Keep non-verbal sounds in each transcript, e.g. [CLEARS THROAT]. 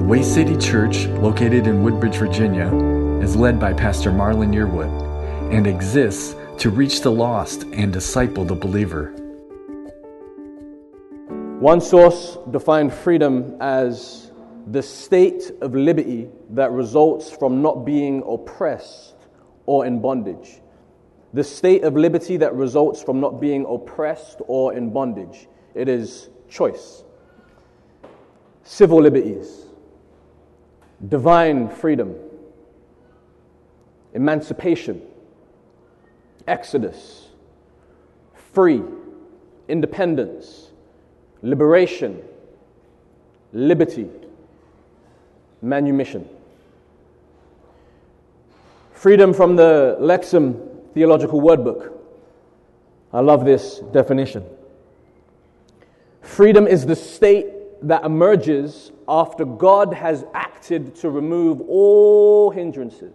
The Way City Church, located in Woodbridge, Virginia, is led by Pastor Marlon Yearwood and exists to reach the lost and disciple the believer. One source defined freedom as the state of liberty that results from not being oppressed or in bondage. The state of liberty that results from not being oppressed or in bondage. It is choice. Civil liberties, divine freedom, emancipation, exodus, free, independence, liberation, liberty, manumission. Freedom from the Lexham Theological Word Book. I love this definition. Freedom is the state that emerges after God has acted to remove all hindrances.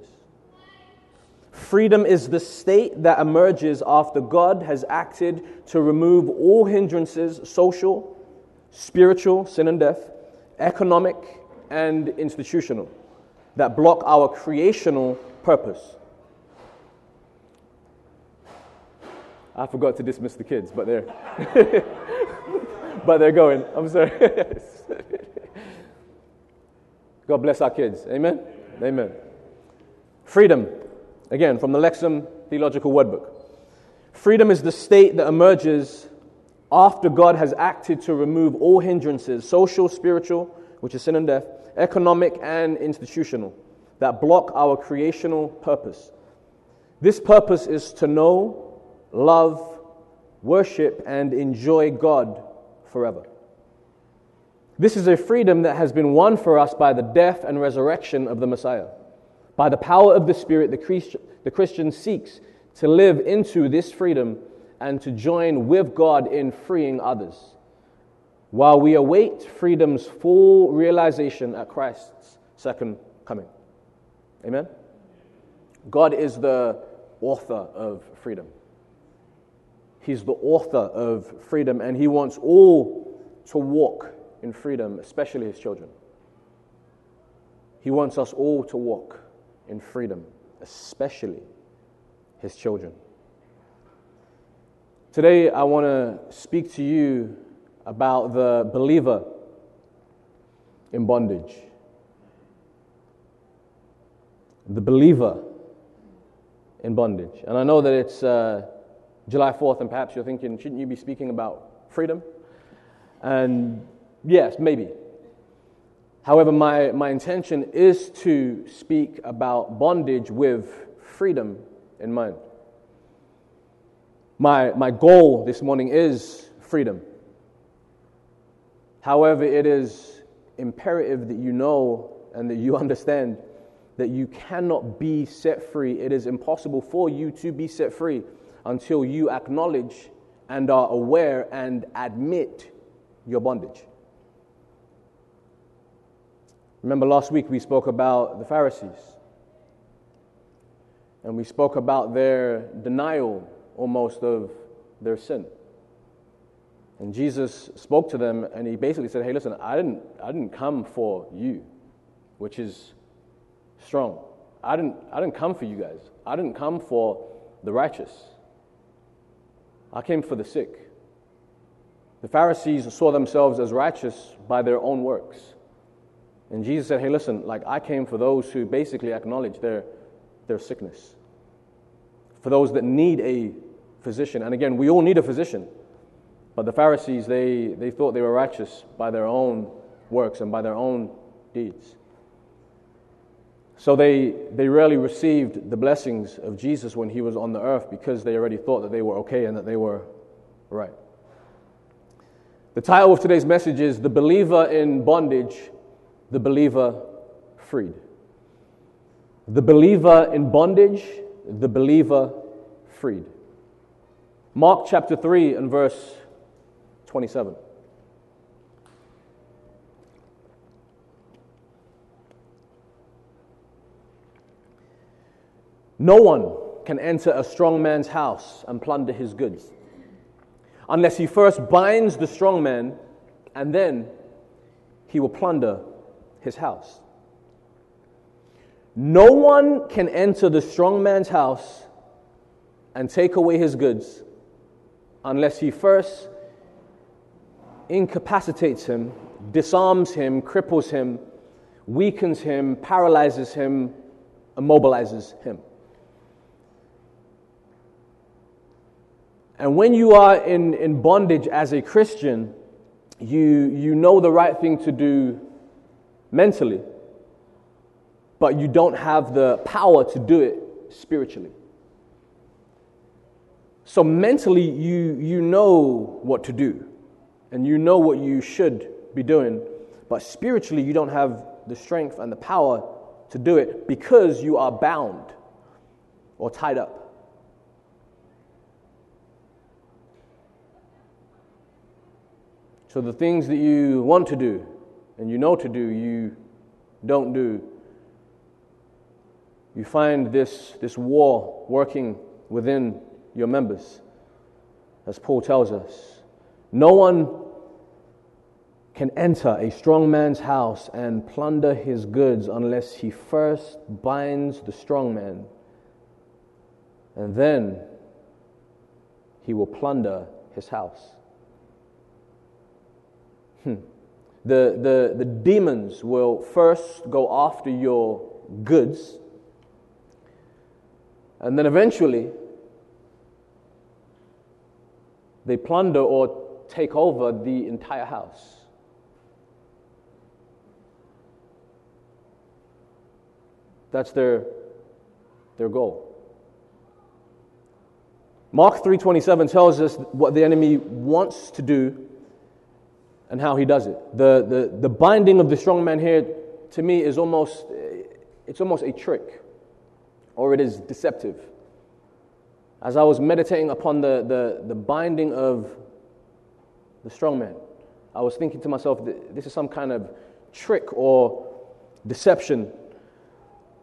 Freedom is the state that emerges after God has acted to remove all hindrances social, spiritual, sin and death, economic, and institutional that block our creational purpose. I forgot to dismiss the kids, but they're [LAUGHS] but they're going. I'm sorry. [LAUGHS] God bless our kids. Amen. Amen. Freedom, again from the Lexham Theological Wordbook. Freedom is the state that emerges after God has acted to remove all hindrances, social, spiritual, which is sin and death, economic, and institutional, that block our creational purpose. This purpose is to know love, worship, and enjoy God forever. This is a freedom that has been won for us by the death and resurrection of the Messiah. By the power of the Spirit, the, Christ, the Christian seeks to live into this freedom and to join with God in freeing others, while we await freedom's full realization at Christ's second coming. Amen? God is the author of freedom. He's the author of freedom, and He wants all to walk in freedom, especially His children. He wants us all to walk in freedom, especially His children. Today, I want to speak to you about the believer in bondage. The believer in bondage. And I know that it's. Uh, July 4th, and perhaps you're thinking, shouldn't you be speaking about freedom? And yes, maybe. However, my, my intention is to speak about bondage with freedom in mind. My, my goal this morning is freedom. However, it is imperative that you know and that you [LAUGHS] understand that you cannot be set free. It is impossible for you to be set free until you acknowledge and are aware and admit your bondage. Remember, last week we spoke about the Pharisees. And we spoke about their denial almost of their sin. And Jesus spoke to them and he basically said, Hey, listen, I didn't, I didn't come for you, which is strong. I didn't, I didn't come for you guys. I didn't come for the righteous. I came for the sick. The Pharisees saw themselves as righteous by their own works. And Jesus said, Hey, listen, like I came for those who basically acknowledge their, their sickness, for those that need a physician. And again, we all need a physician. But the Pharisees, they, they thought they were righteous by their own works and by their own deeds. So they, they rarely received the blessings of Jesus when he was on the earth because they already thought that they were okay and that they were right. The title of today's message is The Believer in Bondage, the Believer Freed. The believer in bondage, the believer freed. Mark chapter 3 and verse 27. No one can enter a strong man's house and plunder his goods unless he first binds the strong man and then he will plunder his house. No one can enter the strong man's house and take away his goods unless he first incapacitates him, disarms him, cripples him, weakens him, paralyzes him, immobilizes him. And when you are in, in bondage as a Christian, you, you know the right thing to do mentally, but you don't have the power to do it spiritually. So mentally, you, you know what to do, and you know what you should be doing, but spiritually, you don't have the strength and the power to do it because you are bound or tied up. So the things that you want to do and you know to do, you don't do. You find this, this war working within your members, as Paul tells us. No one can enter a strong man's house and plunder his goods unless he first binds the strong man, and then he will plunder his house. Hmm. The, the, the demons will first go after your goods, and then eventually they plunder or take over the entire house. That's their, their goal. Mark 3:27 tells us what the enemy wants to do and how he does it. The, the, the binding of the strong man here, to me, is almost, it's almost a trick, or it is deceptive. As I was meditating upon the, the, the binding of the strong man, I was thinking to myself, that this is some kind of trick or deception.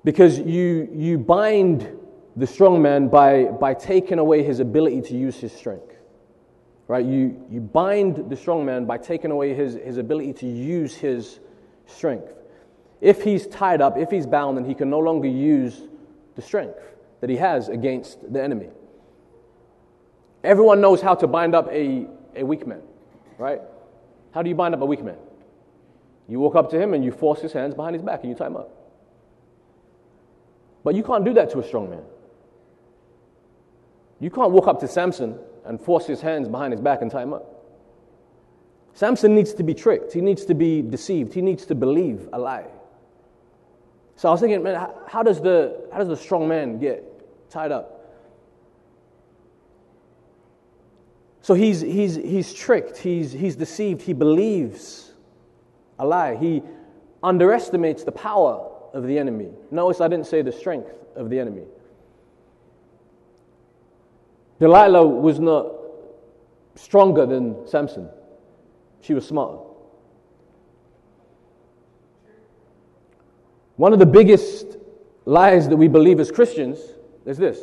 Because you, you bind the strong man by, by taking away his ability to use his strength. Right? You, you bind the strong man by taking away his, his ability to use his strength. If he's tied up, if he's bound, then he can no longer use the strength that he has against the enemy. Everyone knows how to bind up a, a weak man, right? How do you bind up a weak man? You walk up to him and you force his hands behind his back and you tie him up. But you can't do that to a strong man. You can't walk up to Samson and force his hands behind his back and tie him up. Samson needs to be tricked. He needs to be deceived. He needs to believe a lie. So I was thinking, man, how does the, how does the strong man get tied up? So he's, he's, he's tricked, he's, he's deceived, he believes a lie. He underestimates the power of the enemy. Notice I didn't say the strength of the enemy. Delilah was not stronger than Samson, she was smarter. One of the biggest lies that we believe as Christians is this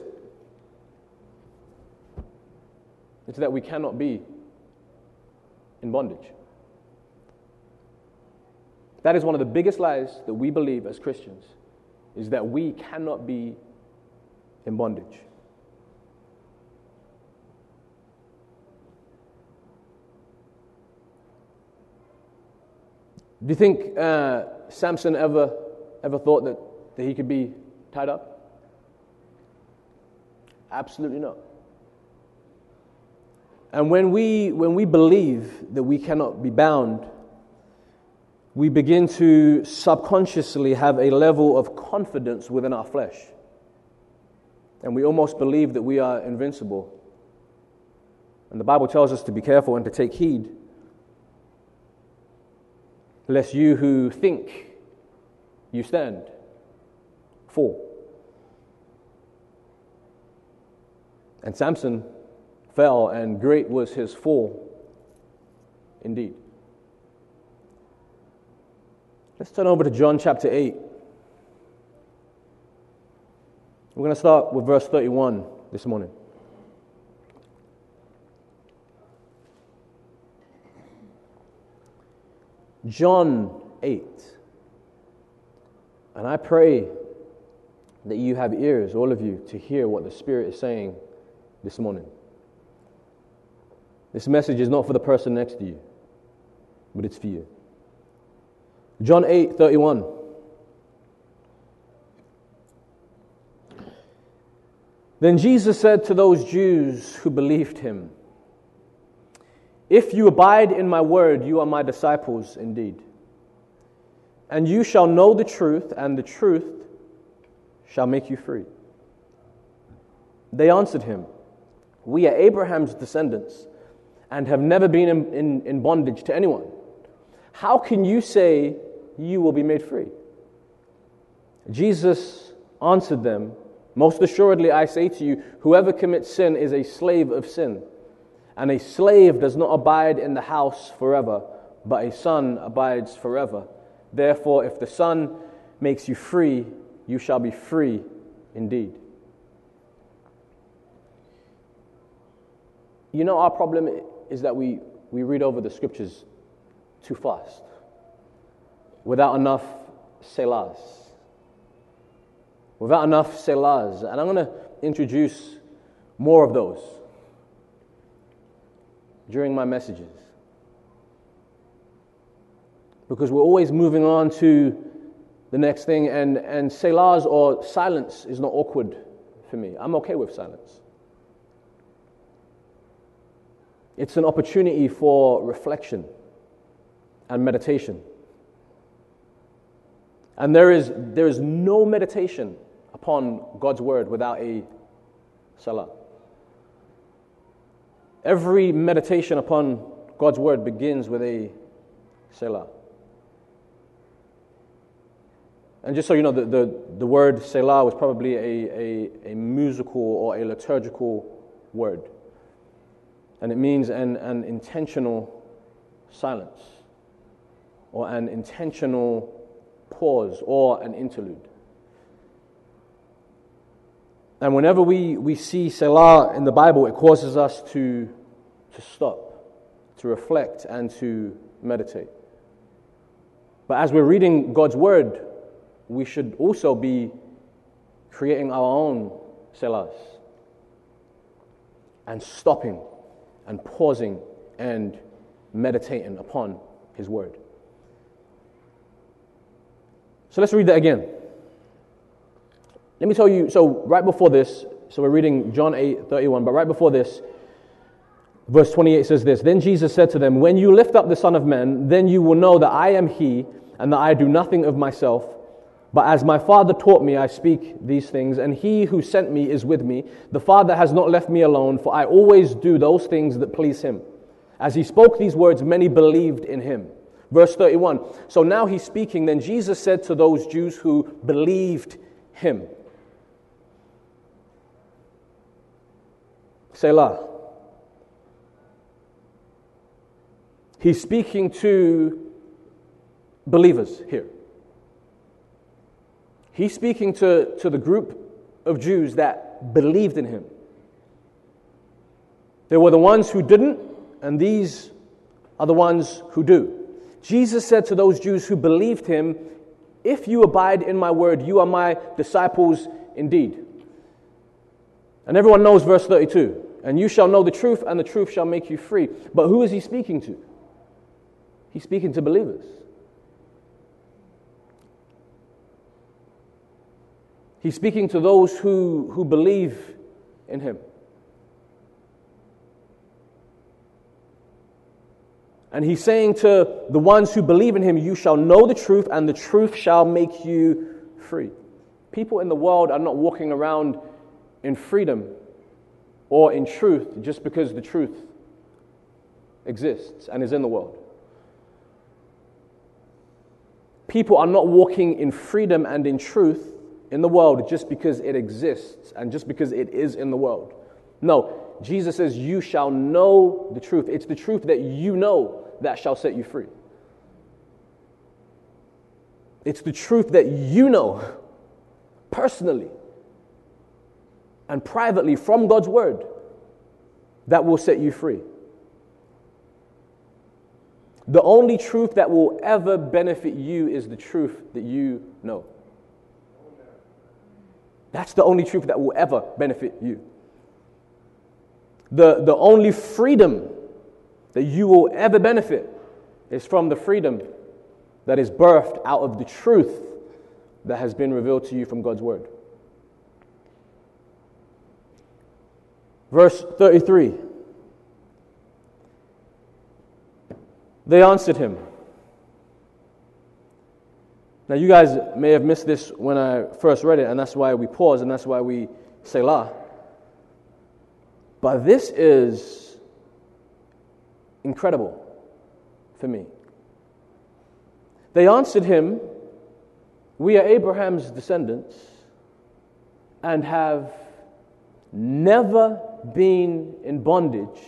it's that we cannot be in bondage. That is one of the biggest lies that we believe as Christians is that we cannot be in bondage. Do you think uh, Samson ever, ever thought that, that he could be tied up? Absolutely not. And when we, when we believe that we cannot be bound, we begin to subconsciously have a level of confidence within our flesh. And we almost believe that we are invincible. And the Bible tells us to be careful and to take heed lest you who think you stand fall. And Samson fell, and great was his fall indeed. Let's turn over to John chapter 8. We're going to start with verse 31 this morning. John 8. And I pray that you have ears, all of you, to hear what the Spirit is saying this morning. This message is not for the person next to you, but it's for you. John 8 31. Then Jesus said to those Jews who believed him, If you abide in my word, you are my disciples indeed. And you shall know the truth, and the truth shall make you free. They answered him, We are Abraham's descendants and have never been in, in, in, bondage to anyone. How can you say you will be made free? Jesus answered them, Most assuredly, I say to you, whoever commits sin is a slave of sin. And a slave does not abide in the house forever, but a son abides forever. Therefore, if the Son makes you free, you shall be free indeed. You know, our problem is that we, we read over the scriptures too fast without enough selahs. Without enough selahs. And I'm going to introduce more of those during my messages because we're always moving on to the next thing, and, and selahs or silence is not awkward for me. I'm okay with silence. It's an opportunity for reflection and meditation. And there is, there is no meditation upon God's word without a selah. Every meditation upon God's word begins with a selah. And just so you know, the, the, the word Selah was probably a, a, a, musical or a liturgical word. And it means an, an intentional silence, or an intentional pause, or an interlude. And whenever we, we see Selah in the Bible, it causes us to, to stop, to reflect, and to meditate. But as we're reading God's Word, we should also be creating our own selahs and stopping and pausing and meditating upon His Word. So let's read that again. Let me tell you, so right before this, so we're reading John 8 31, but right before this, verse 28 says this Then Jesus said to them, When you lift up the Son of Man, then you will know that I am He, and that I do nothing of myself but as my Father taught me, I speak these things, and he who sent me is with me. The Father has not left me alone, for I always do those things that please him. As he spoke these words, many believed in him. Verse 31. So now he's speaking. Then Jesus said to those Jews who believed him, Selah. He's speaking to believers here. He's speaking to, to the group of Jews that believed in him. There were the ones who didn't, and these are the ones who do. Jesus said to those Jews who believed him, If you abide in my word, you are my disciples indeed. And everyone knows verse 32 and you shall know the truth, and the truth shall make you free. But who is he speaking to? He's speaking to believers. He's speaking to those who, who believe in him. And he's saying to the ones who believe in him, You shall know the truth, and the truth shall make you free. People in the world are not walking around in freedom or in truth just because the truth exists and is in the world. People are not walking in freedom and in truth in the world just because it exists and just because it is in the world. No, Jesus says, You shall know the truth. It's the truth that you know that shall set you free. It's the truth that you know personally and privately from God's word that will set you free. The only truth that will ever benefit you is the truth that you know. That's the only truth that will ever benefit you. The, the only freedom that you will ever benefit is from the freedom that is birthed out of the truth that has been revealed to you from God's Word. Verse 33 They answered him. Now, you guys may have missed this when I first read it, and that's why we pause and that's why we selah. But this is incredible for me. They answered him, We are Abraham's descendants and have never been in bondage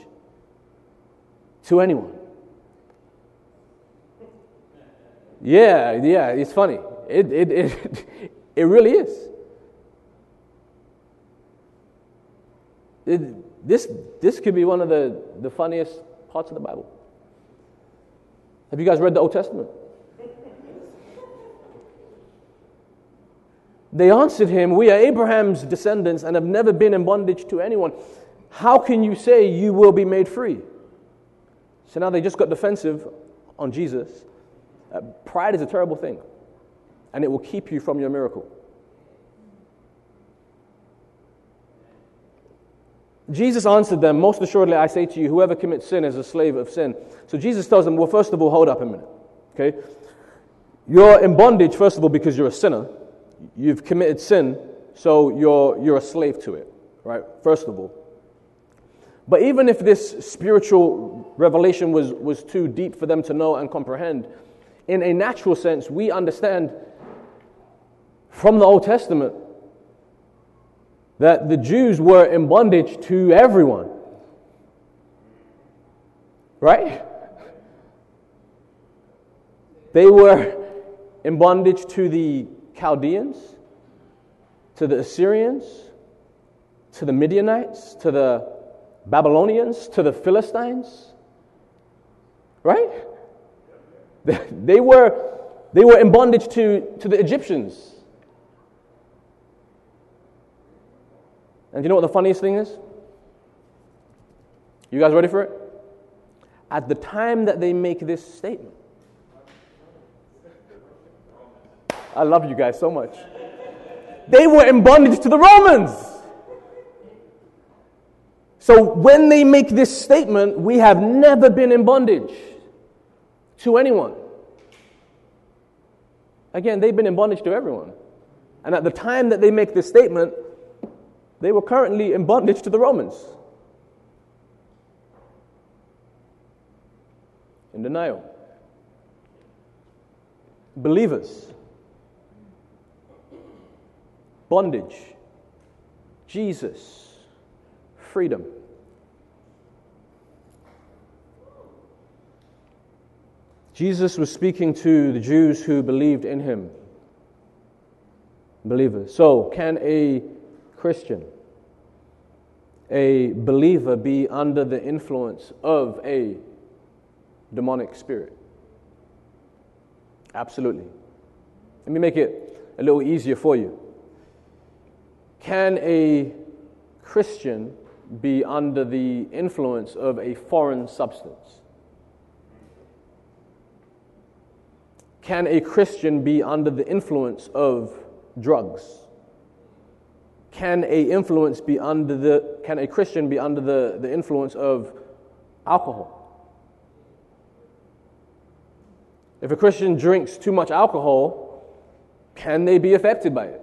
to anyone. Yeah, yeah, it's funny. It, it, it, [LAUGHS] it really is. It, this, this could be one of the, the funniest parts of the Bible. Have you guys read the Old Testament? They answered him, We are Abraham's descendants and have never been in bondage to anyone. How can you say you will be made free? So now they just got defensive on Jesus. Uh, pride is a terrible thing, and it will keep you from your miracle. Jesus answered them, Most assuredly, I say to you, whoever commits sin is a slave of sin. So Jesus tells them, Well, first of all, hold up a minute. Okay? You're in bondage, first of all, because you're a sinner. You've committed sin, so you're, you're a slave to it, right? First of all. But even if this spiritual revelation was, was too deep for them to know and comprehend, in a natural sense, we understand from the Old Testament that the Jews were in bondage to everyone. Right? They were in bondage to the Chaldeans, to the Assyrians, to the Midianites, to the Babylonians, to the Philistines. Right? [LAUGHS] They were, they were in bondage to, to the Egyptians. And you know what the funniest thing is? You guys ready for it? At the time that they make this statement, I love you guys so much. They were in bondage to the Romans. So when they make this statement, we have never been in bondage to anyone. Again, they've been in bondage to everyone. And at the time that they make this statement, they were currently in bondage to the Romans. In denial. Believers. Bondage. Jesus. Freedom. Jesus was speaking to the Jews who believed in him. Believers. So, can a Christian, a believer, be under the influence of a demonic spirit? Absolutely. Let me make it a little easier for you. Can a Christian be under the influence of a foreign substance? Can a Christian be under the influence of drugs? Can a influence be under the can a Christian be under the, the influence of alcohol? If a Christian drinks too much alcohol, can they be affected by it?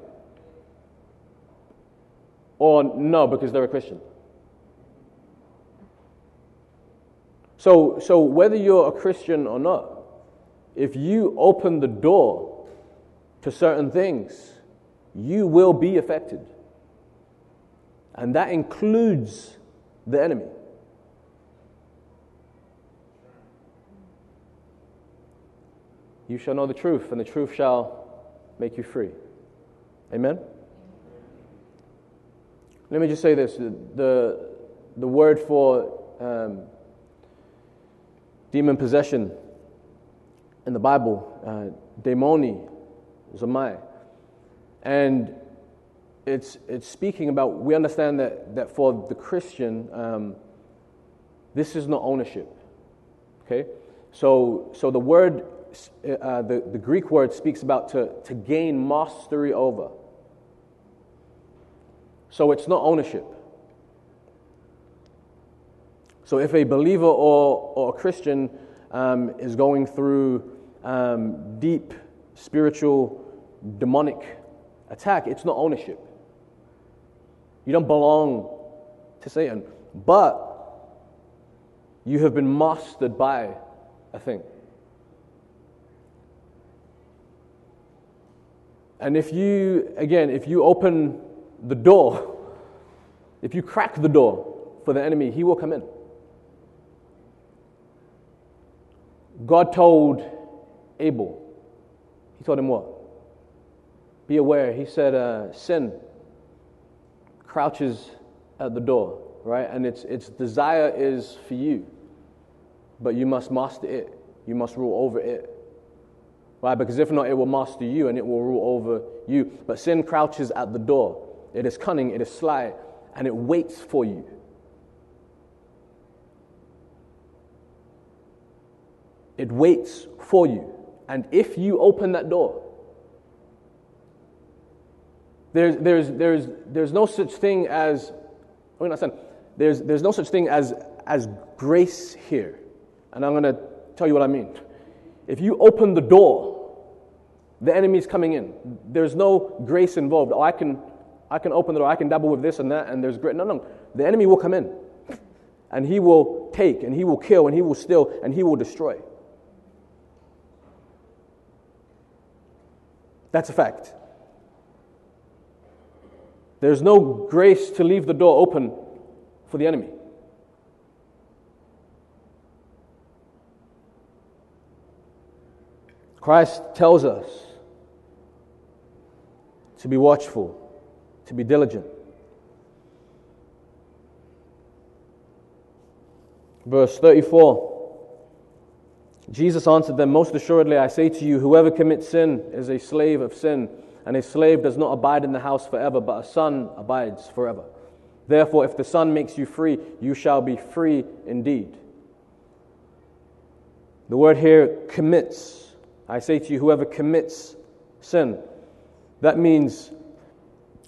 Or no, because they're a Christian? So, so whether you're a Christian or not, if you open the door to certain things, you will be affected. And that includes the enemy. You shall know the truth, and the truth shall make you free. Amen? Let me just say this the, the word for um, demon possession in the Bible, uh, demoni, zamai. And it's, it's speaking about, we understand that, that for the Christian, um, this is not ownership. Okay? So, so the word, uh, the, the Greek word speaks about to, to gain mastery over. So it's not ownership. So if a believer or, or a Christian um, is going through um, deep spiritual demonic attack, it's not ownership. You don't belong to Satan, but you have been mastered by a thing. And if you, again, if you open the door, if you crack the door for the enemy, he will come in. God told Abel, He told him what? Be aware. He said, uh, Sin crouches at the door, right? And its, its desire is for you, but you must master it. You must rule over it. Right? Because if not, it will master you and it will rule over you. But sin crouches at the door. It is cunning, it is sly, and it waits for you. It waits for you. And if you open that door, there's, there's, there's, there's no such thing as, oh, I mean, there's, there's no such thing as, as grace here. And I'm going to tell you what I mean. If you open the door, the enemy is coming in. There's no grace involved. Oh, I can, I can open the door, I can dabble with this and that, and there's great. No, no. The enemy will come in. And he will take, and he will kill, and he will steal, and he will destroy. That's a fact. There's no grace to leave the door open for the enemy. Christ tells us to be watchful, to be diligent. Verse 34 Jesus answered them, Most assuredly, I say to you, whoever commits sin is a slave of sin, and a slave does not abide in the house forever, but a son abides forever. Therefore, if the Son makes you free, you shall be free indeed. The word here commits. I say to you, whoever commits sin. That means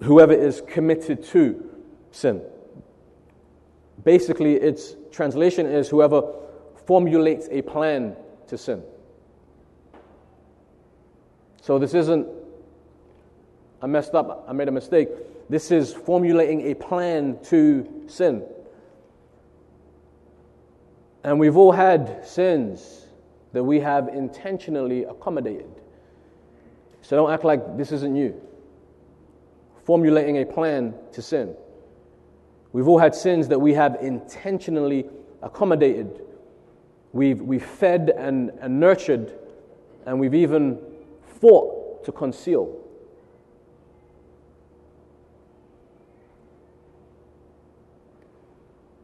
whoever is committed to sin. Basically, its translation is whoever formulates a plan to sin. So this isn't, I messed up, I made a mistake. This is formulating a plan to sin. And we've all had sins that we have intentionally accommodated. So don't act like this isn't you. Formulating a plan to sin. We've all had sins that we have intentionally accommodated We've, we've fed and, and nurtured, and we've even fought to conceal.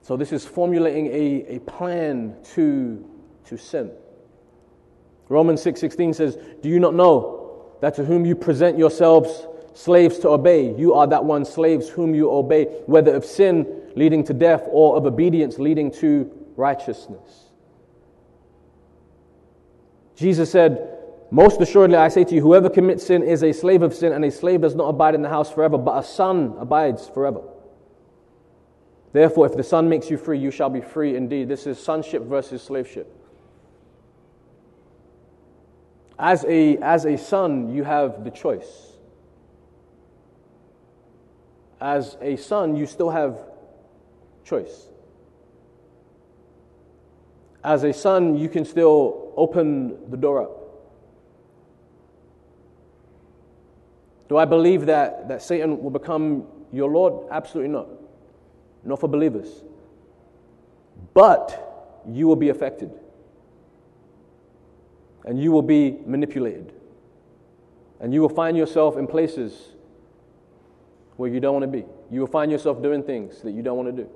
So, this is formulating a, a plan to, to sin. Romans 6:16 says, "Do you not know that to whom you present yourselves slaves to obey, you are that one slaves whom you obey, whether of sin leading to death or of obedience leading to righteousness?" Jesus said, Most assuredly, I say to you, whoever commits sin is a slave of sin, and a slave does not abide in the house forever, but a son abides forever. Therefore, if the Son makes you free, you shall be free indeed. This is sonship versus slaveship. As a, as a son, you have the choice. As a son, you still have choice. As a son, you can still open the door up. Do I believe that, that Satan will become your Lord? Absolutely not. Not for believers. But you will be affected. And you will be manipulated. And you will find yourself in places where you don't want to be. You will find yourself doing things that you don't want to do.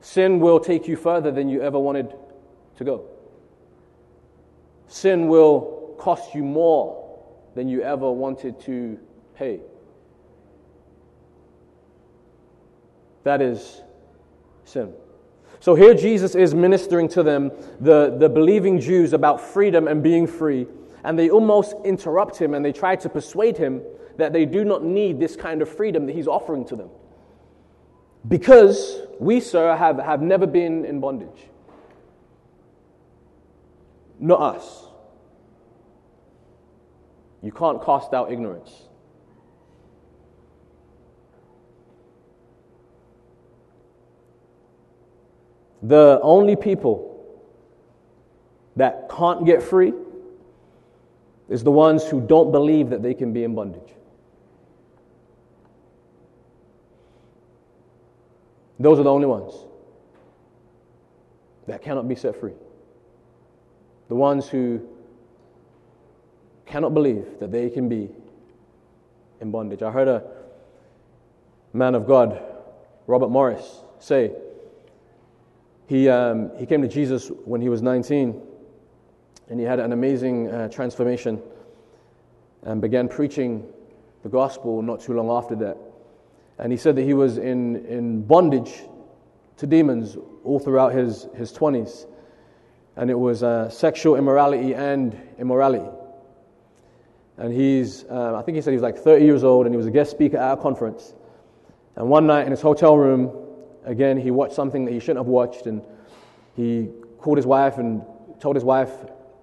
Sin will take you further than you ever wanted to go. Sin will cost you more than you ever wanted to pay. That is sin. So here Jesus is ministering to them, the, the believing Jews, about freedom and being free. And they almost interrupt him and they try to persuade him that they do not need this kind of freedom that he's offering to them. Because we, sir, have, have never been in bondage. Not us. You can't cast out ignorance. The only people that can't get free is the ones who don't believe that they can be in bondage. Those are the only ones that cannot be set free. The ones who cannot believe that they can be in bondage. I heard a man of God, Robert Morris, say he, um, he came to Jesus when he was 19 and he had an amazing uh, transformation and began preaching the gospel not too long after that. And he said that he was in, in bondage to demons all throughout his, his 20s. And it was uh, sexual immorality and immorality. And he's, uh, I think he said he was like 30 years old and he was a guest speaker at a conference. And one night in his hotel room, again, he watched something that he shouldn't have watched. And he called his wife and told his wife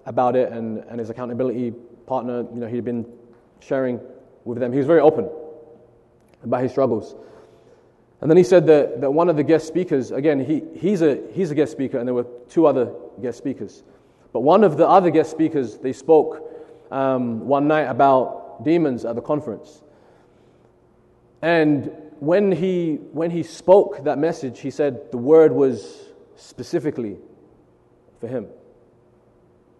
about it and, and his accountability partner, you know, he'd been sharing with them. He was very open about his struggles. And then he said that, that one of the guest speakers, again, he, he's, a, he's a guest speaker, and there were two other guest speakers. But one of the other guest speakers, they spoke um, one night about demons at the conference. And when he, when he spoke that message, he said the word was specifically for him.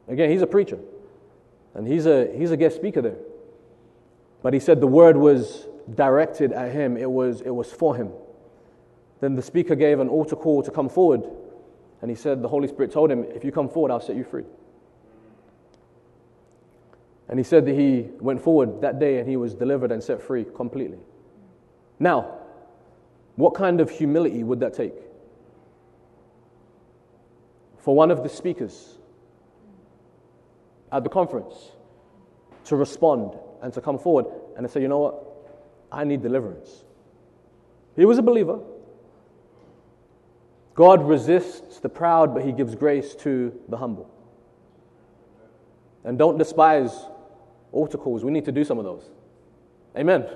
Again, he's a preacher, and he's a, he's a guest speaker there. But he said the word was directed at him, it was, it was for him. Then the speaker gave an altar call to come forward, and he said, The Holy Spirit told him, If you come forward, I'll set you free. And he said that he went forward that day and he was delivered and set free completely. Now, what kind of humility would that take? For one of the speakers at the conference to respond and to come forward and to say, you know what? I need deliverance. He was a believer. God resists the proud, but he gives grace to the humble. And don't despise altar calls. We need to do some of those. Amen.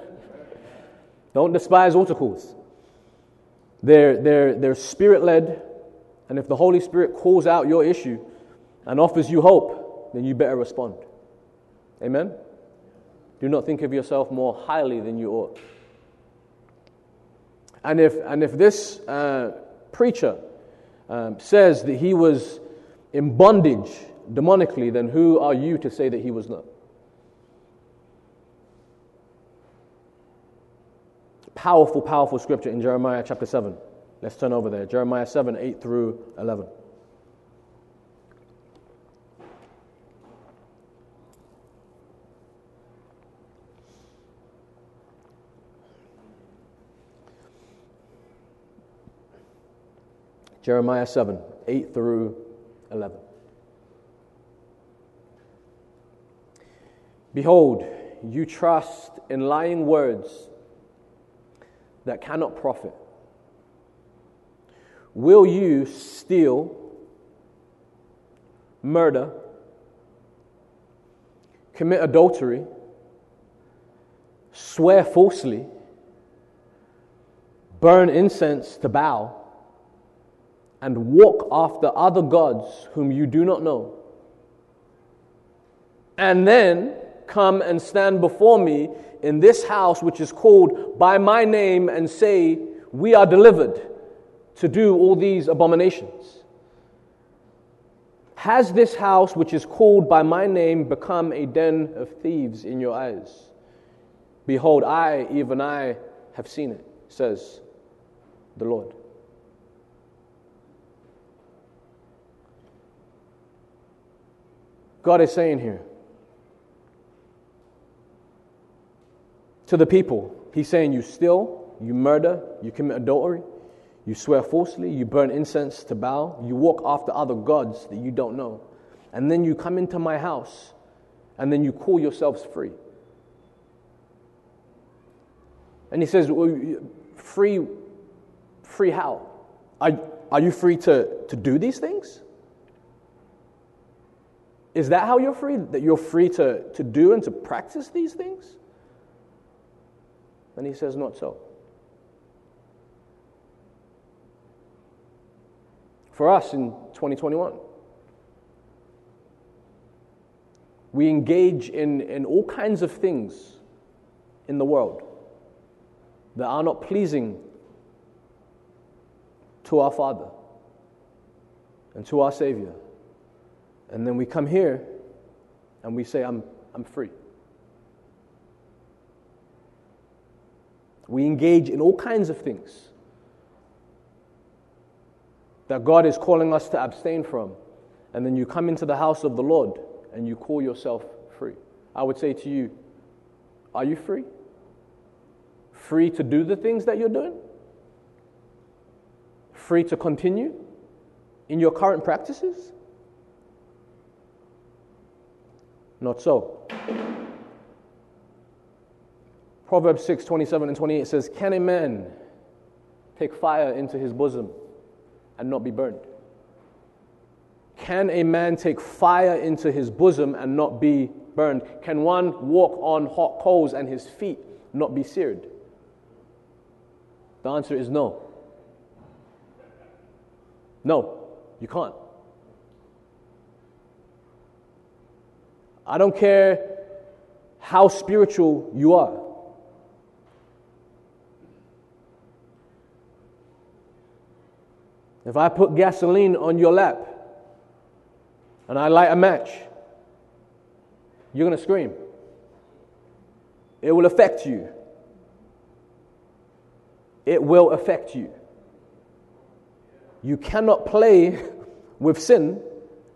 Don't despise altar calls. They're, they're, they're spirit led, and if the Holy Spirit calls out your issue and offers you hope, then you better respond. Amen. Do not think of yourself more highly than you ought. And if, and if this uh, preacher um, says that he was in bondage demonically, then who are you to say that he was not? Powerful, powerful scripture in Jeremiah chapter 7. Let's turn over there. Jeremiah 7, 8 through 11. Jeremiah 7, 8 through 11. Behold, you trust in lying words that cannot profit. Will you steal, murder, commit adultery, swear falsely, burn incense to Baal? And walk after other gods whom you do not know, and then come and stand before me in this house which is called by my name and say, We are delivered to do all these abominations. Has this house which is called by my name become a den of thieves in your eyes? Behold, I, even I, have seen it, says the Lord. God is saying here to the people. He's saying, You steal, you murder, you commit adultery, you swear falsely, you burn incense to Baal, you walk after other gods that you don't know. And then you come into my house and then you call yourselves free. And he says, well, Free, free how? Are, are you free to, to do these things? Is that how you're free? That you're free to, to do and to practice these things? And he says, Not so. For us in 2021, we engage in, in all kinds of things in the world that are not pleasing to our Father and to our Savior. And then we come here and we say, I'm, I'm free. We engage in all kinds of things that God is calling us to abstain from. And then you come into the house of the Lord and you call yourself free. I would say to you, Are you free? Free to do the things that you're doing? Free to continue in your current practices? Not so. Proverbs 6 27 and 28 says, Can a man take fire into his bosom and not be burned? Can a man take fire into his bosom and not be burned? Can one walk on hot coals and his feet not be seared? The answer is no. No, you can't. I don't care how spiritual you are. If I put gasoline on your lap and I light a match, you're going to scream. It will affect you. It will affect you. You cannot play [LAUGHS] with sin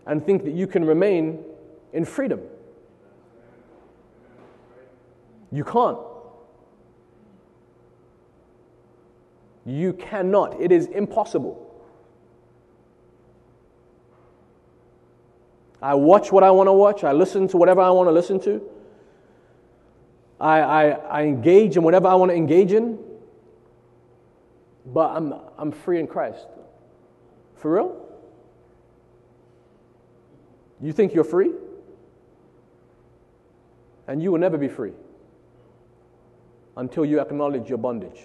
and think that you can remain in freedom. You can't. You cannot. It is impossible. I watch what I want to watch. I listen to whatever I want to listen to. I, I, I engage in whatever I want to engage in. But I'm, I'm free in Christ. For real? You think you're free? And you will never be free until you acknowledge your bondage.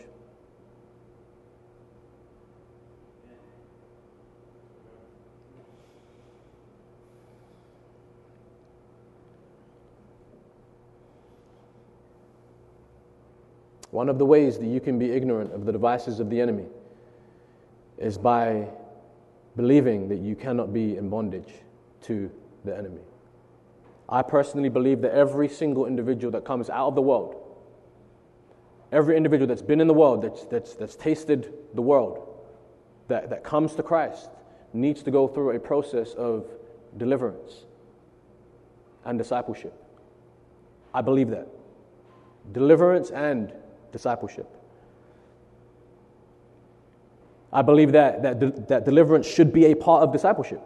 One of the ways that you can be ignorant of the devices of the enemy is by believing that you cannot be in bondage to the enemy. I personally believe that every single individual that comes out of the world, every individual that's been in the world, that's, that's, that's tasted the world, that, that comes to Christ, needs to go through a process of deliverance and discipleship. I believe that. Deliverance and discipleship. I believe that, that, de- that deliverance should be a part of discipleship.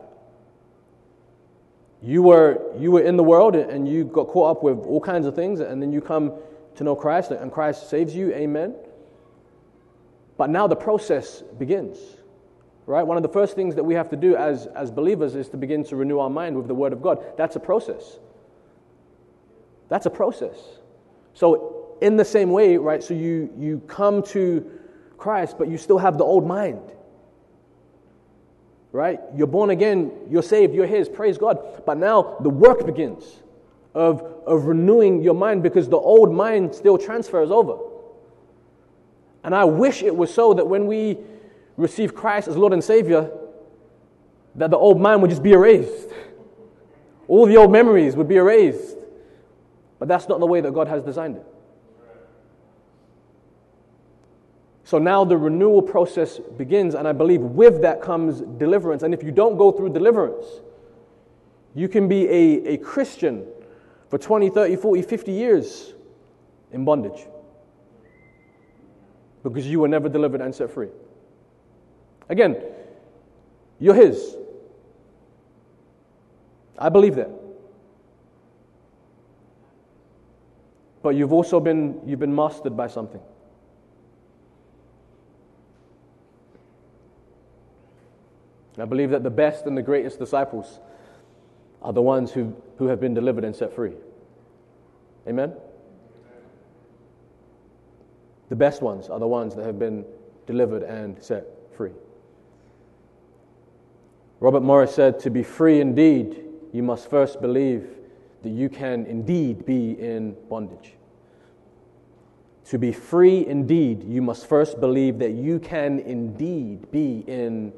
You were, you were in the world and you got caught up with all kinds of things, and then you come to know Christ, and Christ saves you. Amen. But now the process begins, right? One of the first things that we have to do as, as believers is to begin to renew our mind with the Word of God. That's a process. That's a process. So, in the same way, right, so you, you come to Christ, but you still have the old mind. Right? You're born again, you're saved, you're His, praise God. But now the work begins of, of renewing your mind because the old mind still transfers over. And I wish it was so that when we receive Christ as Lord and Savior, that the old mind would just be erased. All the old memories would be erased. But that's not the way that God has designed it. So now the renewal process begins, and I believe with that comes deliverance. And if you don't go through deliverance, you can be a, a Christian for 20, 30, 40, 50 years in bondage. because you were never delivered and set free. Again, you're His. I believe that. But you've also been, you've been mastered by something. I believe that the best and the greatest disciples are the ones who, who have been delivered and set free. Amen? The best ones are the ones that have been delivered and set free. Robert Morris said, To be free indeed, you must first believe that you can indeed be in bondage. To be free indeed, you must first believe that you can indeed be in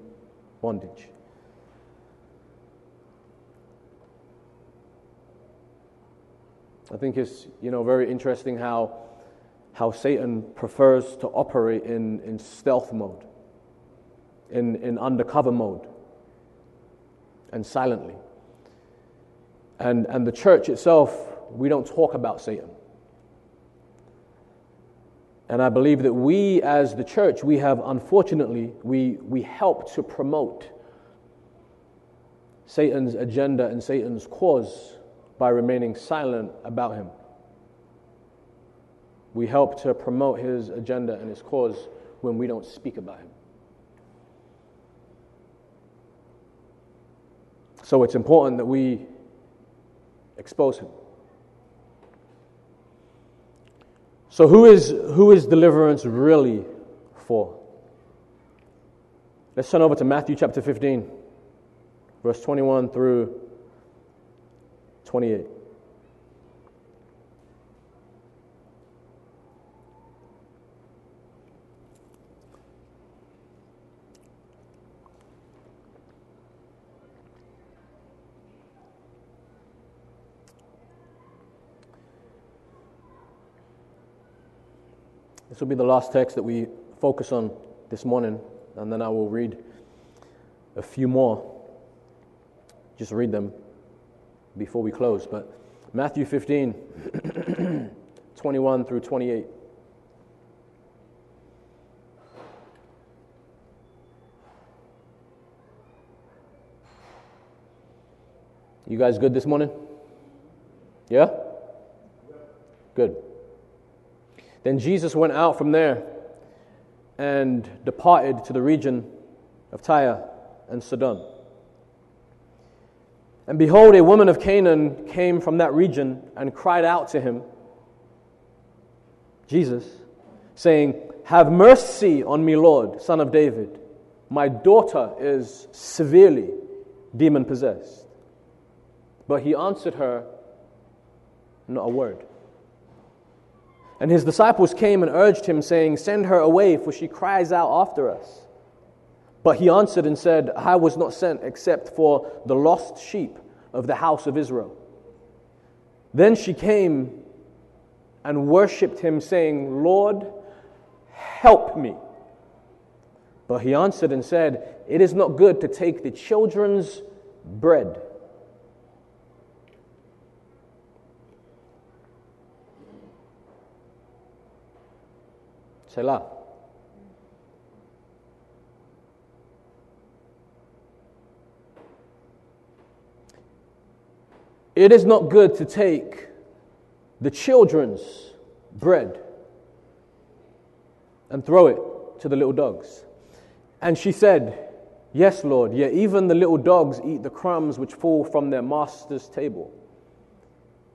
bondage. I think it's you know very interesting how how Satan prefers to operate in, in stealth mode, in, in undercover mode, and silently. And, and the church itself, we don't talk about Satan. And I believe that we, as the church, we have unfortunately, we, we help to promote Satan's agenda and Satan's cause by remaining silent about him. We help to promote his agenda and his cause when we don't speak about him. So it's important that we expose him. So, who is, who is deliverance really for? Let's turn over to Matthew chapter 15, verse 21 through 28. This will be the last text that we focus on this morning, and then I will read a few more. Just read them before we close. But Matthew 15, [CLEARS THROAT] 21 through 28. You guys good this morning? Yeah? Good. Then Jesus went out from there and departed to the region of Tyre and Sidon. And behold, a woman of Canaan came from that region and cried out to him, Jesus, saying, Have mercy on me, Lord, son of David. My daughter is severely demon possessed. But he answered her not a word. And his disciples came and urged him, saying, Send her away, for she cries out after us. But he answered and said, I was not sent except for the lost sheep of the house of Israel. Then she came and worshipped him, saying, Lord, help me. But he answered and said, It is not good to take the children's bread. Selah. It is not good to take the children's bread and throw it to the little dogs. And she said, Yes, Lord, yet even the little dogs eat the crumbs which fall from their master's table.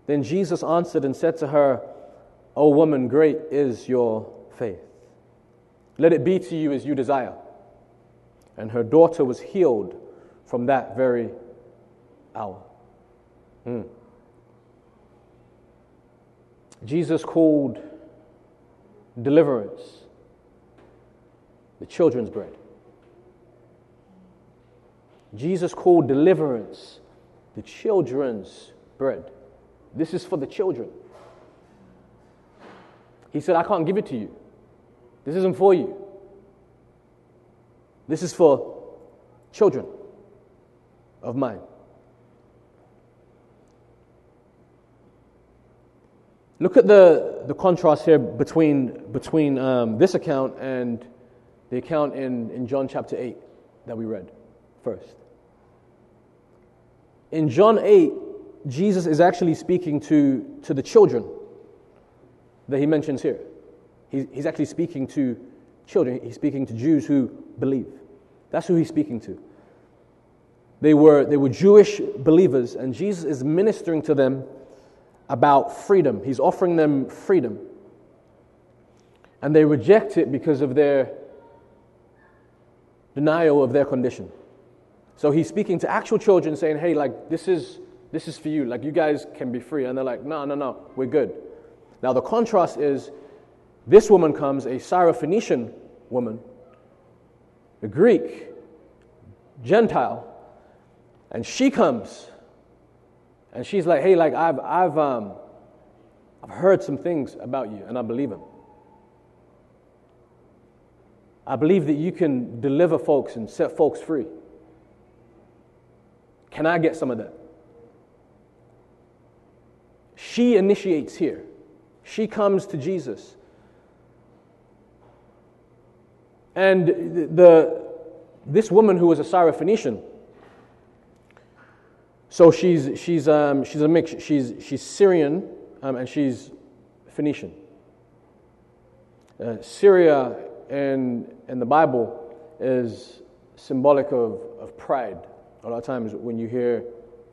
Then Jesus answered and said to her, O woman, great is your faith. Let it be to you as you desire. And her daughter was healed from that very hour. Mm. Jesus called deliverance the children's bread. Jesus called deliverance the children's bread. This is for the children. He said, I can't give it to you. This isn't for you. This is for children of mine. Look at the, the contrast here between, between um, this account and the account in, in John chapter 8 that we read first. In John 8, Jesus is actually speaking to, to the children that he mentions here. He's, he's actually speaking to children, he's speaking to Jews who believe. That's who he's speaking to. They were, they were Jewish believers, and Jesus is ministering to them about freedom. He's offering them freedom. And they reject it because of their denial of their condition. So he's speaking to actual children saying, hey, like, this is, this is for you. Like, you guys can be free. And they're like, no, no, no, we're good. Now, the contrast is this woman comes, a Syrophoenician woman, a Greek, Gentile, and she comes and she's like, hey, like I've, I've, um, I've heard some things about you, and I believe them. I believe that you can deliver folks and set folks free. Can I get some of that? She initiates here. She comes to Jesus. And the, this woman who was a Syrophoenician, so she's, she's, um, she's a mix. She's, she's Syrian um, and she's Phoenician. Uh, Syria in, in the Bible is symbolic of, of pride. A lot of times when you hear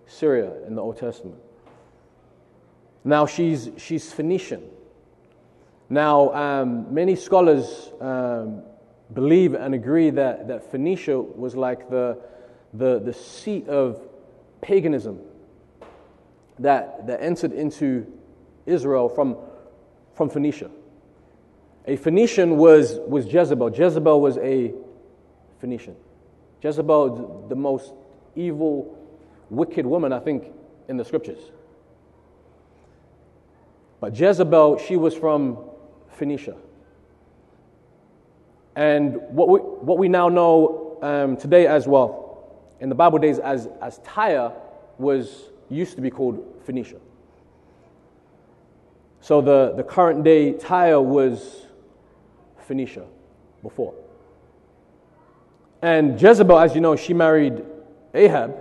Syria in the Old Testament. Now she's, she's Phoenician. Now, um, many scholars um, believe and agree that, that Phoenicia was like the, the, the seat of paganism that, that entered into Israel from, from Phoenicia. A Phoenician was, was Jezebel. Jezebel was a Phoenician. Jezebel, the most evil, wicked woman, I think, in the scriptures. But Jezebel, she was from Phoenicia. And what we, what we now know um, today as well in the Bible days as, as Tyre was used to be called Phoenicia. So the, the current day Tyre was Phoenicia before. And Jezebel, as you know, she married Ahab,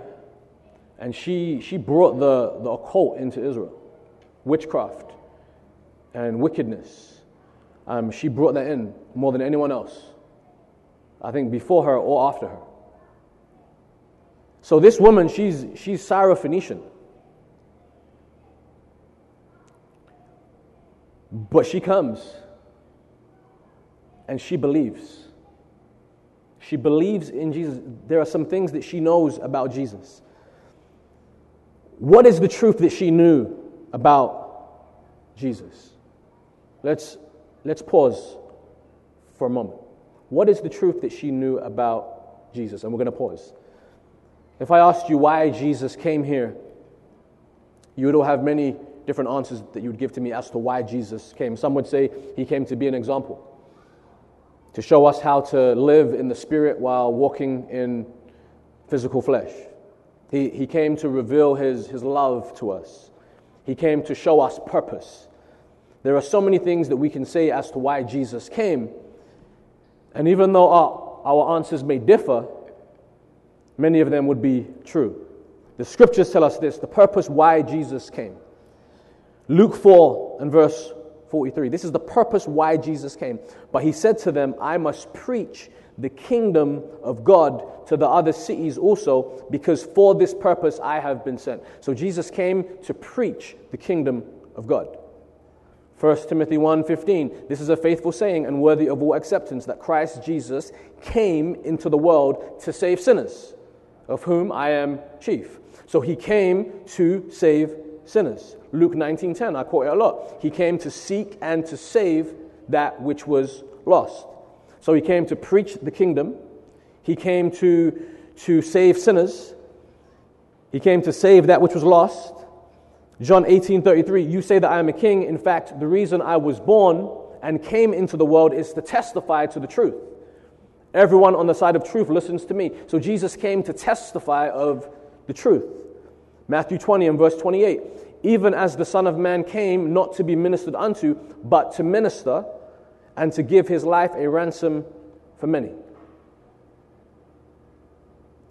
and she, she brought the, the occult into Israel witchcraft and wickedness. Um, she brought that in more than anyone else, I think before her or after her. So this woman, she's, she's Syrophoenician. But she comes and she believes. She believes in Jesus. There are some things that she knows about Jesus. What is the truth that she knew about Jesus? Let's, let's pause for a moment. What is the truth that she knew about Jesus? And we're going to pause. If I asked you why Jesus came here, you would have many different answers that you would give to me as to why Jesus came. Some would say he came to be an example, to show us how to live in the spirit while walking in physical flesh. He, he came to reveal his, his love to us, he came to show us purpose. There are so many things that we can say as to why Jesus came. And even though our, our answers may differ, many of them would be true. The scriptures tell us this the purpose why Jesus came. Luke 4 and verse 43. This is the purpose why Jesus came. But he said to them, I must preach the kingdom of God to the other cities also, because for this purpose I have been sent. So Jesus came to preach the kingdom of God. 1 Timothy 1:15 This is a faithful saying and worthy of all acceptance that Christ Jesus came into the world to save sinners of whom I am chief. So he came to save sinners. Luke 19:10, I quote it a lot. He came to seek and to save that which was lost. So he came to preach the kingdom. He came to, to save sinners. He came to save that which was lost. John 18:33, you say that I am a king. In fact, the reason I was born and came into the world is to testify to the truth. Everyone on the side of truth listens to me. So Jesus came to testify of the truth. Matthew 20 and verse 28. even as the Son of Man came not to be ministered unto, but to minister and to give his life a ransom for many.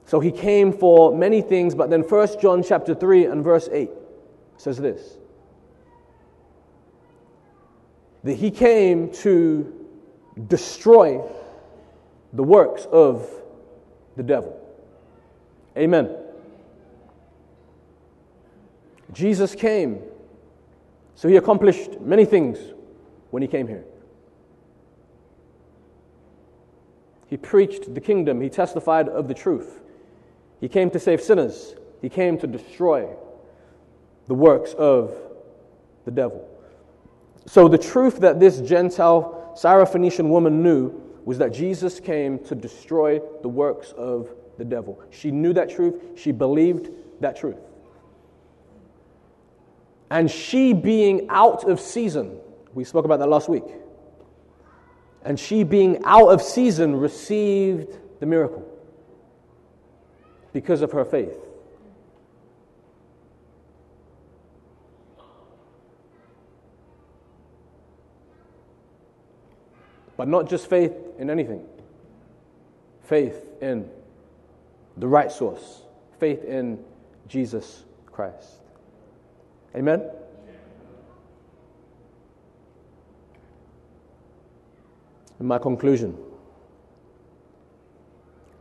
So he came for many things, but then 1 John chapter 3 and verse 8 says this. That he came to destroy the works of the devil. Amen. Jesus came, so he accomplished many things when he came here. He preached the kingdom, he testified of the truth. He came to save sinners, he came to destroy the works of the devil. So, the truth that this Gentile Syrophoenician woman knew was that Jesus came to destroy the works of the devil. She knew that truth, she believed that truth. And she being out of season, we spoke about that last week, and she being out of season received the miracle because of her faith. But not just faith in anything, faith in the right source, faith in Jesus Christ. Amen? In my conclusion,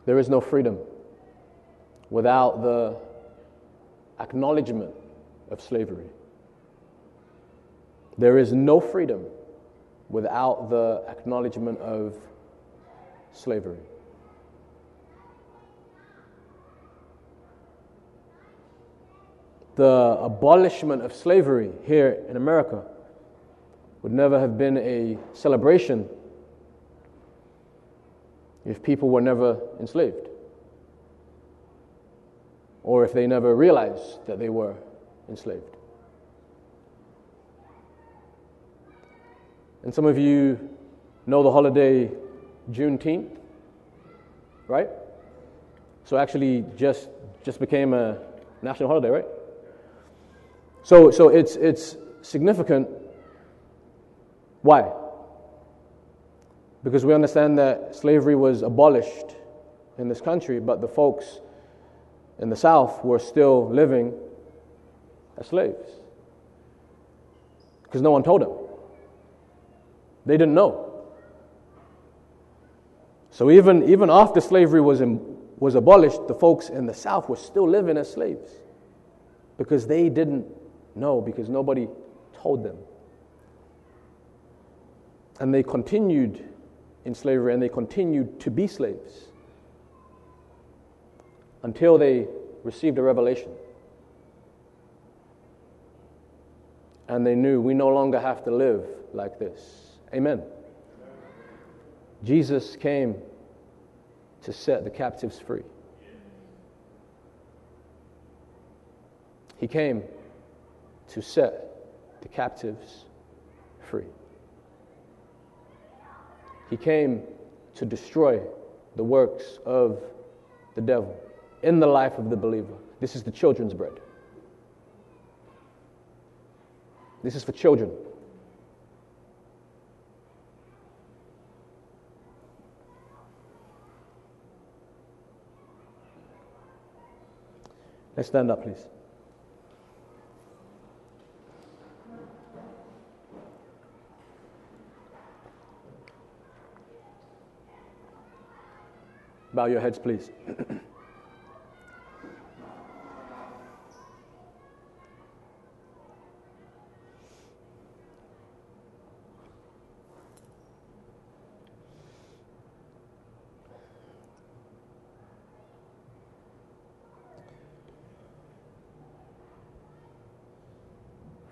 there is no freedom without the acknowledgement of slavery. There is no freedom without the acknowledgement of slavery. the abolishment of slavery here in America would never have been a celebration if people were never enslaved or if they never realized that they were enslaved. And some of you know the holiday Juneteenth, right? So actually just just became a national holiday, right? So, so it's, it's significant. Why? Because we understand that slavery was abolished in this country, but the folks in the South were still living as slaves. Because no one told them. They didn't know. So even, even after slavery was, in, was abolished, the folks in the South were still living as slaves because they didn't know, because nobody told them. And they continued in slavery and they continued to be slaves until they received a revelation. And they knew we no longer have to live like this. Amen. Jesus came to set the captives free. He came to set the captives free. He came to destroy the works of the devil in the life of the believer. This is the children's bread. This is for children. Let's stand up, please. Bow your heads, please. [CLEARS THROAT]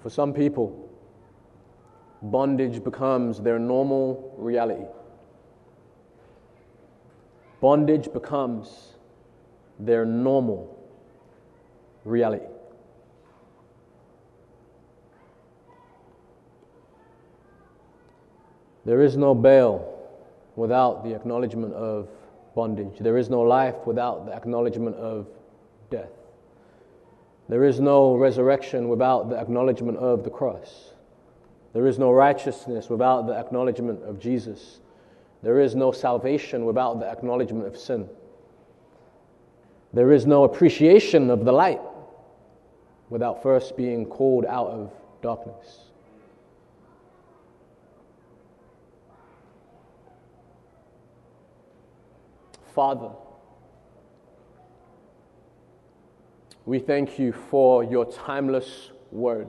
For some people, bondage becomes their normal reality bondage becomes their normal reality. There is no bail without the acknowledgement of bondage. There is no life without the acknowledgement of death. There is no resurrection without the acknowledgement of the cross. There is no righteousness without the acknowledgement of Jesus. There is no salvation without the acknowledgement of sin. There is no appreciation of the light without first being called out of darkness. Father, we thank you for your timeless word.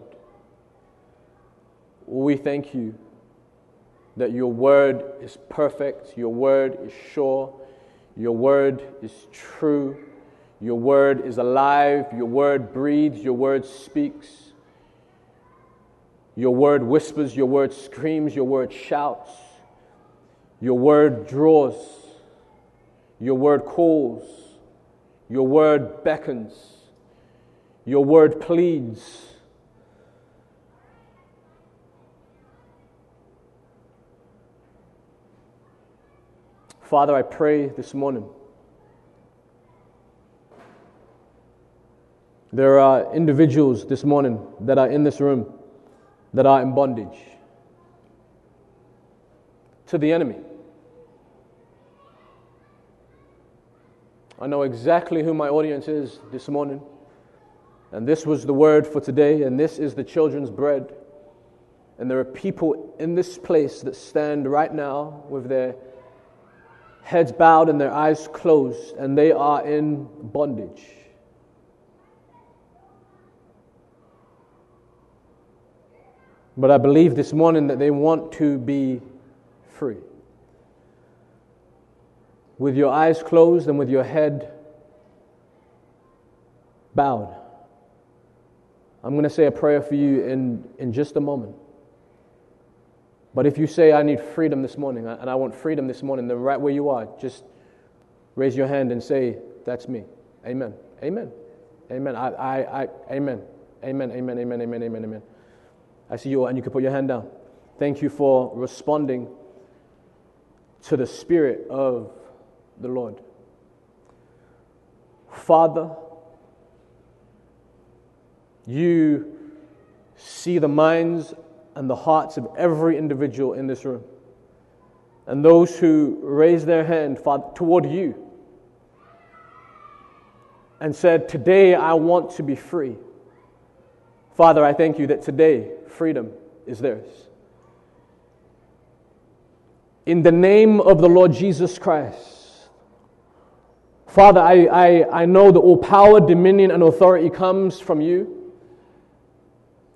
We thank you that your word is perfect, your word is sure, your word is true, your word is alive, your word breathes, your word speaks, your word whispers, your word screams, your word shouts, your word draws, your word calls, your word beckons, your word pleads. Father, I pray this morning. There are individuals this morning that are in this room that are in bondage to the enemy. I know exactly who my audience is this morning. And this was the word for today, and this is the children's bread. And there are people in this place that stand right now with their heads bowed and their eyes closed, and they are in bondage. But I believe this morning that they want to be free. With your eyes closed and with your head bowed, I'm going to say a prayer for you in, in just a moment. But if you say, I need freedom this morning, and I want freedom this morning, then right where you are, just raise your hand and say, That's me. Amen. Amen. Amen. I, I, I, amen. Amen. Amen. Amen. Amen. Amen. Amen. I see you, and you can put your hand down. Thank you for responding to the Spirit of the Lord. Father, you see the minds and the hearts of every individual in this room. And those who raised their hand toward you and said, Today I want to be free. Father, I thank you that today freedom is theirs. In the name of the Lord Jesus Christ, Father, I, I, I know that all power, dominion, and authority comes from you.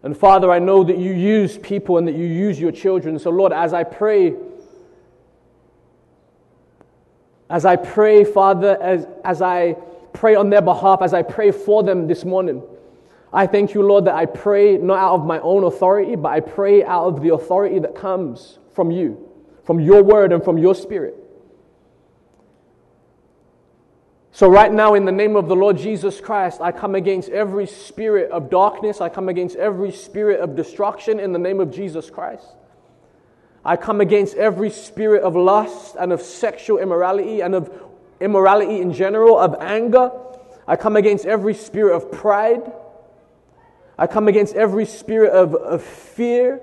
And Father, I know that you use people and that you use your children. So, Lord, as I pray, as I pray, Father, as, as I pray on their behalf, as I pray for them this morning, I thank you, Lord, that I pray not out of my own authority, but I pray out of the authority that comes from you, from your word and from your spirit. So, right now, in the name of the Lord Jesus Christ, I come against every spirit of darkness. I come against every spirit of destruction in the name of Jesus Christ. I come against every spirit of lust and of sexual immorality and of immorality in general, of anger. I come against every spirit of pride. I come against every spirit of, of fear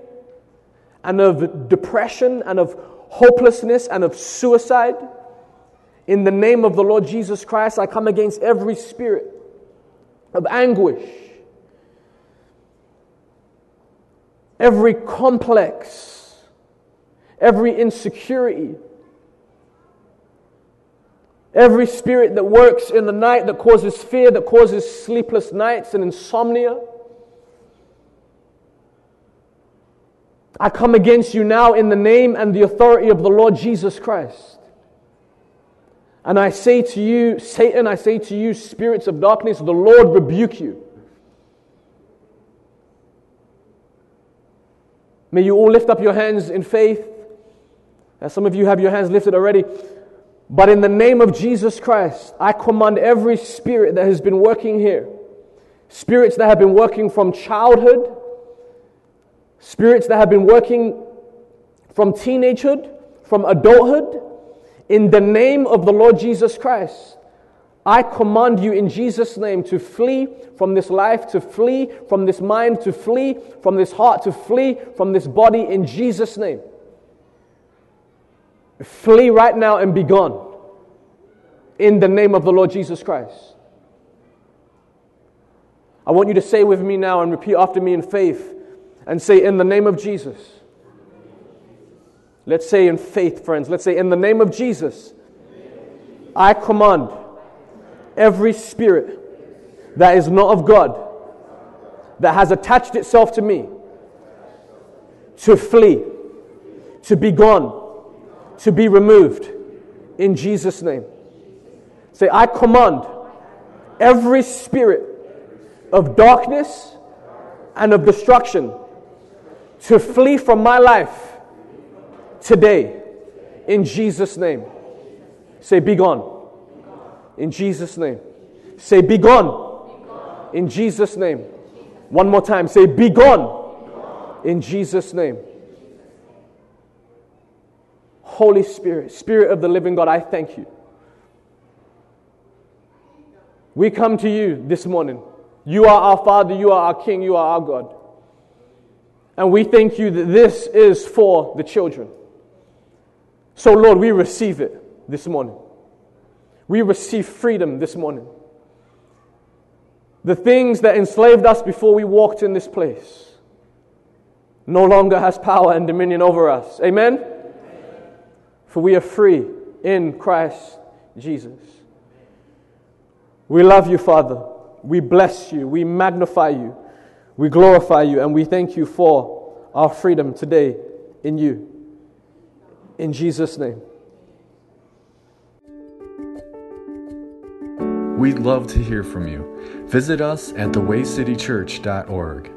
and of depression and of hopelessness and of suicide. In the name of the Lord Jesus Christ, I come against every spirit of anguish, every complex, every insecurity, every spirit that works in the night that causes fear, that causes sleepless nights and insomnia. I come against you now in the name and the authority of the Lord Jesus Christ. And I say to you, Satan, I say to you, spirits of darkness, the Lord rebuke you. May you all lift up your hands in faith. As some of you have your hands lifted already. But in the name of Jesus Christ, I command every spirit that has been working here, spirits that have been working from childhood, spirits that have been working from teenagehood, from adulthood, in the name of the Lord Jesus Christ, I command you in Jesus' name to flee from this life, to flee from this mind, to flee from this heart, to flee from this body in Jesus' name. Flee right now and be gone in the name of the Lord Jesus Christ. I want you to say with me now and repeat after me in faith and say, In the name of Jesus. Let's say in faith, friends. Let's say, In the name of Jesus, I command every spirit that is not of God, that has attached itself to me, to flee, to be gone, to be removed in Jesus' name. Say, I command every spirit of darkness and of destruction to flee from my life today in Jesus' name. Say, Be gone. In Jesus' name. Say, Be gone. In Jesus' name. One more time. Say, Be gone. In Jesus' name. Holy Spirit, Spirit of the living God, I thank you. We come to you this morning. You are our Father, you are our King, you are our God. And we thank you that this is for the children. So, Lord, we receive it this morning. We receive freedom this morning. The things that enslaved us before we walked in this place no longer has power and dominion over us. Amen? Amen. For we are free in Christ Jesus. We love you, Father. We bless you, we magnify you, we glorify you, and we thank you for our freedom today in you. In Jesus' name. We'd love to hear from you. Visit us at thewaycitychurch.org.